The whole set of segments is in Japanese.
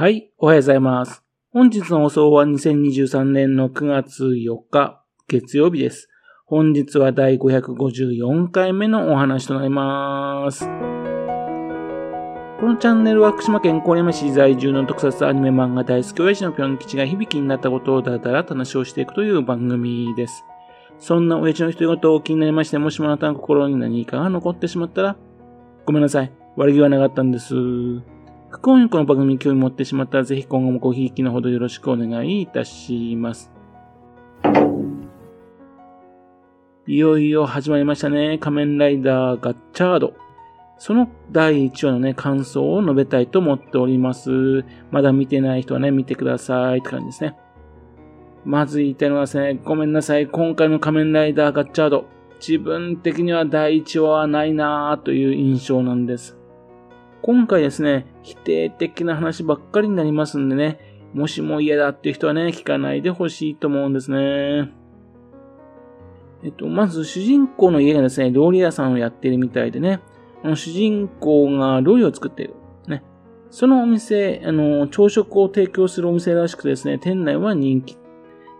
はい、おはようございます。本日の放送は2023年の9月4日、月曜日です。本日は第554回目のお話となります。このチャンネルは福島県郡山市在住の特撮アニメ漫画大好き親父のぴょん吉が響きになったことをだらだらと話をしていくという番組です。そんな親父の独り言を気になりまして、もしもあなたの心に何かが残ってしまったら、ごめんなさい。悪気はなかったんです。不幸にこの番組に興味持ってしまったら、ぜひ今後もごひいきのほどよろしくお願いいたします。いよいよ始まりましたね。仮面ライダーガッチャード。その第1話のね、感想を述べたいと思っております。まだ見てない人はね、見てくださいって感じですね。まず言いたいのはですね、ごめんなさい。今回の仮面ライダーガッチャード。自分的には第1話はないなぁという印象なんです。今回ですね、否定的な話ばっかりになりますんでね、もしも嫌だっていう人はね、聞かないでほしいと思うんですね。えっと、まず主人公の家がですね、料理屋さんをやってるみたいでね、あの主人公が料理を作っている。ね。そのお店、あの、朝食を提供するお店らしくてですね、店内は人気。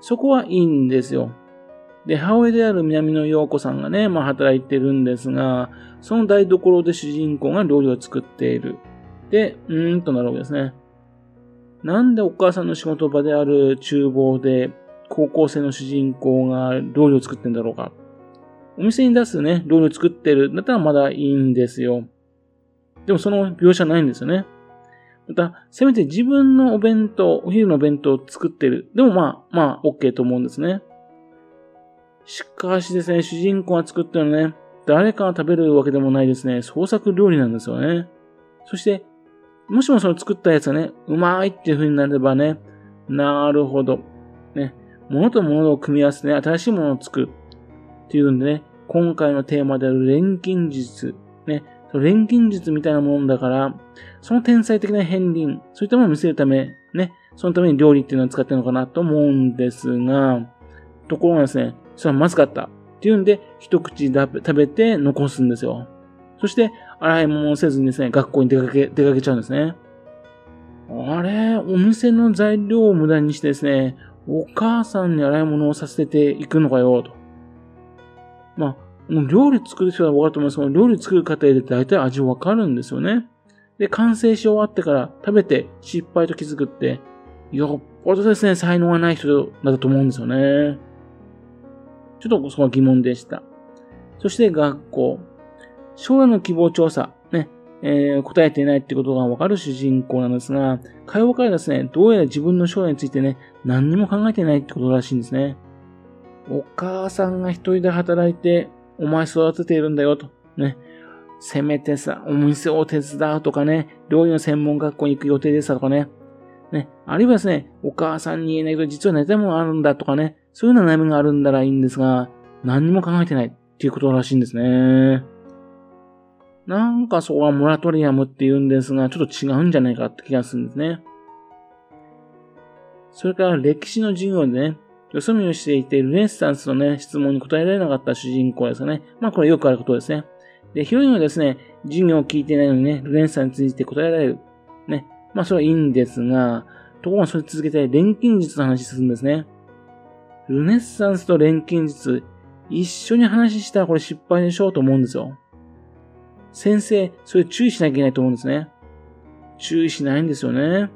そこはいいんですよ。で、母親である南野陽子さんがね、まあ働いてるんですが、その台所で主人公が料理を作っている。で、うーんとなるわけですね。なんでお母さんの仕事場である厨房で、高校生の主人公が料理を作ってんだろうか。お店に出すね、料理を作ってるんだったらまだいいんですよ。でもその描写ないんですよね。また、せめて自分のお弁当、お昼のお弁当を作ってる。でもまあ、まあ、OK と思うんですね。しかしですね、主人公が作ったのね、誰かが食べるわけでもないですね、創作料理なんですよね。そして、もしもその作ったやつがね、うまいっていう風になればね、なるほど。ね、物と物を組み合わせてね、新しいものを作る。っていうんでね、今回のテーマである錬金術。ね、錬金術みたいなものだから、その天才的な片鱗、そういったものを見せるため、ね、そのために料理っていうのを使ってるのかなと思うんですが、ところがですね、それはまずかった。っていうんで、一口食べて残すんですよ。そして、洗い物をせずにですね、学校に出かけ、出かけちゃうんですね。あれ、お店の材料を無駄にしてですね、お母さんに洗い物をさせていくのかよ、と。まあ、もう料理作る人は分かると思いますけど、料理作る過程で大体味わかるんですよね。で、完成し終わってから食べて失敗と気づくって、よっぽどですね、才能がない人だったと思うんですよね。ちょっとそこは疑問でした。そして学校。将来の希望調査。ね。えー、答えていないってことがわかる主人公なんですが、会話からですね、どうやら自分の将来についてね、何にも考えていないってことらしいんですね。お母さんが一人で働いて、お前育てているんだよと。ね。せめてさ、お店を手伝うとかね、料理の専門学校に行く予定でしたとかね。ね。あるいはですね、お母さんに言えないけど、実は寝たものあるんだとかね。そういうような悩みがあるんだらいいんですが、何にも考えてないっていうことらしいんですね。なんかそこはモラトリアムって言うんですが、ちょっと違うんじゃないかって気がするんですね。それから歴史の授業でね、よそ見をしていてルネッサンスのね、質問に答えられなかった主人公ですよね。まあこれよくあることですね。で、ヒロインはですね、授業を聞いてないのにね、ルネッサンスについて答えられる。ね。まあそれはいいんですが、ところがそれ続けて錬金術の話するんですね。ルネッサンスと錬金術、一緒に話したらこれ失敗でしょうと思うんですよ。先生、それ注意しなきゃいけないと思うんですね。注意しないんですよね。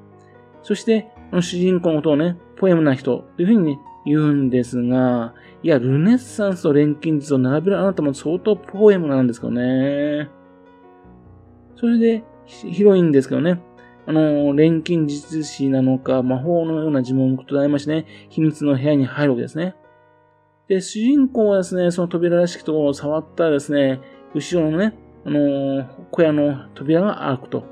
そして、この主人公のことをね、ポエムな人というふうに、ね、言うんですが、いや、ルネッサンスと錬金術を並べるあなたも相当ポエムなんですけどね。それで、ヒロインですけどね、あの、錬金術師なのか、魔法のような呪文となりましてね、秘密の部屋に入るわけですね。で、主人公はですね、その扉らしきところを触ったらですね、後ろのね、あの、小屋の扉が開くと。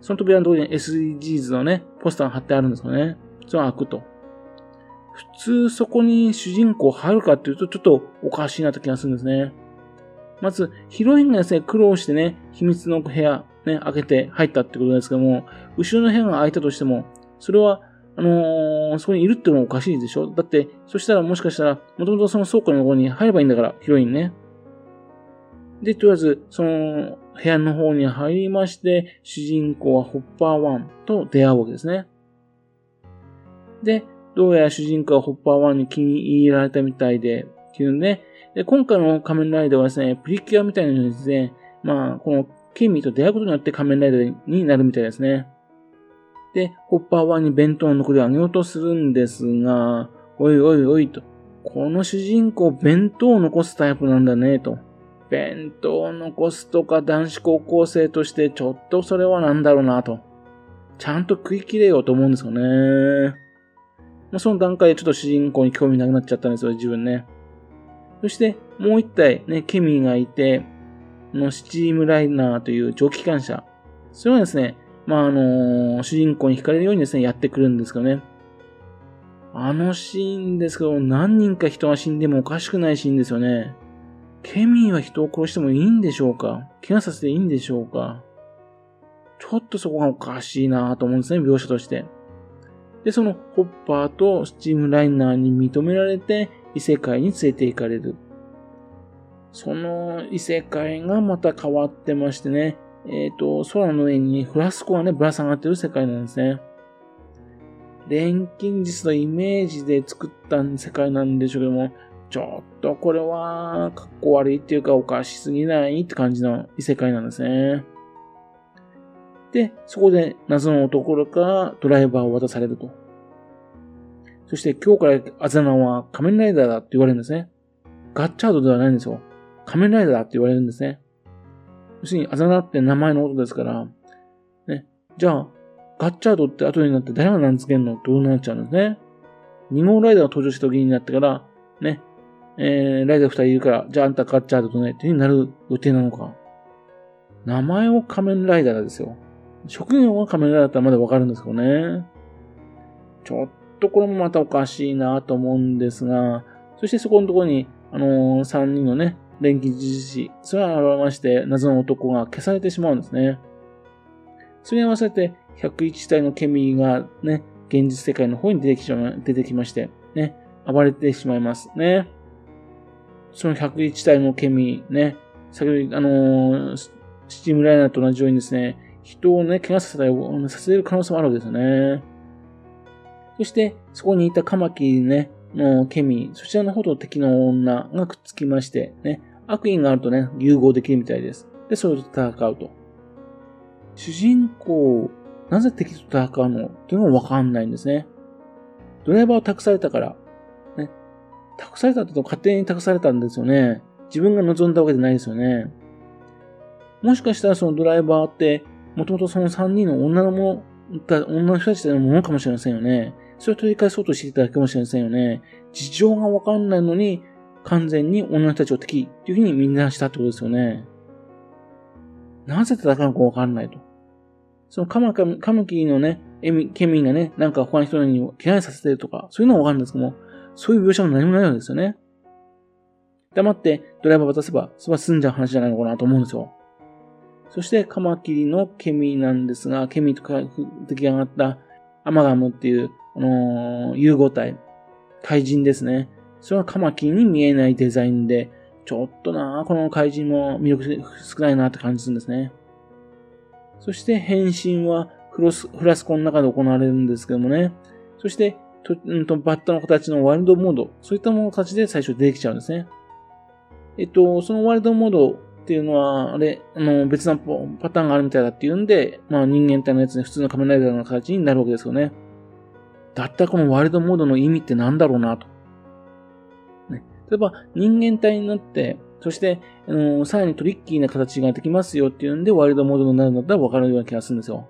その扉のところに SDGs のね、ポスターが貼ってあるんですよね。それが開くと。普通そこに主人公入るかっていうと、ちょっとおかしいなって気がするんですね。まず、ヒロインがですね、苦労してね、秘密の部屋、ね、開けて入ったってことですけども、後ろの部屋が開いたとしても、それは、あのー、そこにいるってのもおかしいでしょ？だって、そしたらもしかしたら、もともとその倉庫のところに入ればいいんだから、ヒロインね。で、とりあえず、その、部屋の方に入りまして、主人公はホッパー1と出会うわけですね。で、どうやら主人公はホッパー1に気に入られたみたいで、っていうんで、今回の仮面ライダーはですね、プリキュアみたいなのですね、まあ、このケミーと出会うことによって仮面ライダーになるみたいですね。で、ホッパー1に弁当の残りをあげようとするんですが、おいおいおいと。この主人公弁当を残すタイプなんだね、と。弁当を残すとか男子高校生としてちょっとそれはなんだろうな、と。ちゃんと食い切れようと思うんですよね。まあ、その段階でちょっと主人公に興味なくなっちゃったんですよ、自分ね。そして、もう一体ね、ケミーがいて、のスチームライナーという蒸気機関車。それはですね、まあ、あのー、主人公に惹かれるようにですね、やってくるんですけどね。あのシーンですけど、何人か人が死んでもおかしくないシーンですよね。ケミーは人を殺してもいいんでしょうか？怪我させていいんでしょうか？ちょっとそこがおかしいなと思うんですね、描写として。で、そのホッパーとスチームライナーに認められて異世界に連れて行かれる。その異世界がまた変わってましてね、えっ、ー、と、空の上にフラスコがね、ぶら下がってる世界なんですね。錬金術のイメージで作った世界なんでしょうけども、ちょっとこれは、かっこ悪いっていうかおかしすぎないって感じの異世界なんですね。で、そこで謎の男からドライバーを渡されると。そして今日からアザナは仮面ライダーだって言われるんですね。ガッチャードではないんですよ。仮面ライダーって言われるんですね。要するにアザナって名前のことですから、ね。じゃあ、ガッチャードって後になって誰が名付けんのどうなっちゃうんですね。2号ライダーが登場した時になってから、ね、えー、ライダー2人いるから、じゃああんたガッチャードとね、っていうになる予定なのか。名前を仮面ライダーですよ。職業は仮面ライダーだったらまだわかるんですけどね。ちょっとこれもまたおかしいなと思うんですが、そしてそこのところに、あのー、3人のね、錬金術師、それを表して謎の男が消されてしまうんですね。それに合わせて、101体のケミーがね、現実世界の方に出てきちま出てきまして、ね、暴れてしまいますね。その101体のケミーね、先ほど、あのー、スチームライナーと同じようにですね、人をね、怪我させたり、させる可能性もあるわけですよね。そして、そこにいたカマキリね、のケミー、そちらの方と敵の女がくっつきまして、ね、悪意があるとね、融合できるみたいです。で、それと戦うと。主人公、なぜ敵と戦うの？っていうのがわかんないんですね。ドライバーを託されたから、ね。託されたってと勝手に託されたんですよね。自分が望んだわけじゃないですよね。もしかしたらそのドライバーって、もともとその3人の女のもの、女の人たちのものかもしれませんよね。それを取り返そうとしていただけかもしれませんよね。事情がわかんないのに、完全に女の人たちを敵っていうふうにみんなしたってことですよね。なぜ戦うのかわかんないと。そのカマカカムキのね、エミ、ケミンがね、なんか他の人に怪我させてるとか、そういうのはわかるんですけども、そういう描写も何もないわけですよね。黙ってドライバー渡せば、それは済んじゃう話じゃないのかなと思うんですよ。そして、カマキリのケミなんですが、ケミとか出来上がったアマガムっていう、あのー、融合体、怪人ですね。それはカマキリに見えないデザインで、ちょっとなこの怪人も魅力少ないなって感じするんですね。そして変身はフロスフラスコの中で行われるんですけどもね。そして、とうんとバッタの形のワイルドモード、そういったもの形で最初出てきちゃうんですね。えっと、そのワイルドモードっていうのは、あれ、あの、別なパターンがあるみたいだっていうんで、まあ人間体のやつに普通の仮面ライダーの形になるわけですよね。だったらこのワイルドモードの意味って何だろうなと。例えば人間体になって、そして、あの、さらにトリッキーな形ができますよっていうんで、ワイルドモードになるんだったら分かるような気がするんですよ。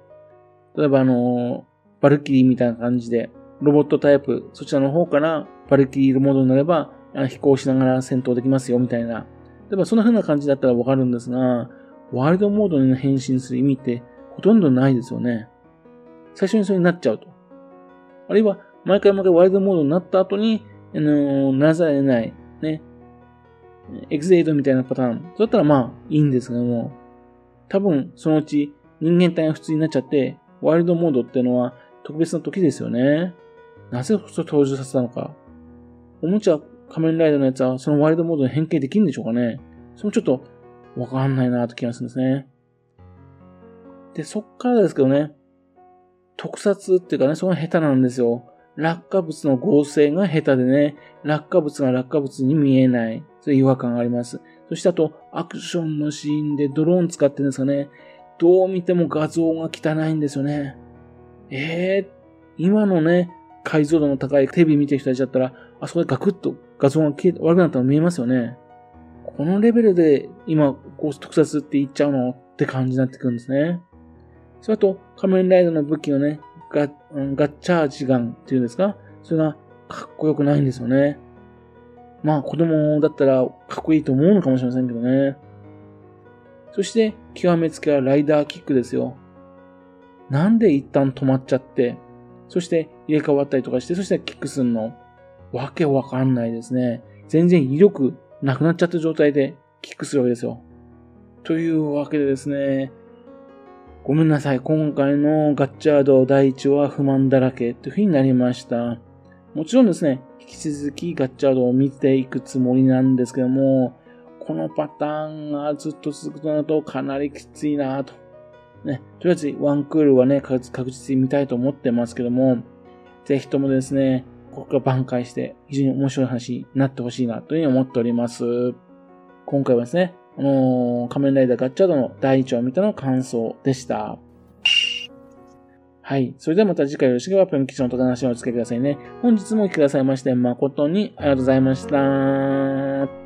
例えばあの、バルキリーみたいな感じで、ロボットタイプ、そちらの方からバルキリーモードになれば、飛行しながら戦闘できますよみたいな。例えばそんな風な感じだったらわかるんですが、ワイルドモードに変身する意味ってほとんどないですよね。最初にそれになっちゃうと。あるいは、毎回毎回ワイルドモードになった後に、あのー、ならざるを得ない、ね。エグゼイドみたいなパターン。そだったらまあ、いいんですけども、多分、そのうち人間体が普通になっちゃって、ワイルドモードっていうのは特別な時ですよね。なぜそ登場させたのか。おもちゃ仮面ライダーのやつはそのワイルドモードに変形できるんでしょうかねそれもちょっとわかんないなと気がするんですね。で、そっからですけどね、特撮っていうかね、その下手なんですよ。落下物の合成が下手でね、落下物が落下物に見えない。そういう違和感があります。そしてあと、アクションのシーンでドローン使ってるんですかね。どう見ても画像が汚いんですよね。ええー、今のね、解像度の高いテレビ見てる人たちだったら、あそこでガクッと画像が悪くなったの見えますよね。このレベルで今、こう特撮って言っちゃうのって感じになってくるんですね。それと、仮面ライダーの武器のね、ガガッチャージガンっていうんですか？それがかっこよくないんですよね。まあ子供だったらかっこいいと思うのかもしれませんけどね。そして、極めつけはライダーキックですよ。なんで一旦止まっちゃって、そして入れ替わったりとかして、そしてキックすんの？わけわかんないですね。全然威力なくなっちゃった状態でキックするわけですよ。というわけでですね、ごめんなさい。今回のガッチャード第1話は不満だらけという風になりました。もちろんですね、引き続きガッチャードを見ていくつもりなんですけども、このパターンがずっと続くとなるとかなりきついなと。ね、とりあえずワンクールはね、確実に見たいと思ってますけども、ぜひともですね、ここから挽回して非常に面白い話になってほしいなというふうに思っております。今回はですね、あのー、仮面ライダーガッチャードの第一話を見たの感想でした。はい。それではまた次回よろしければ、ペンキチのお楽しみをお付けくださいね。本日もお聴きくださいまして、誠にありがとうございました。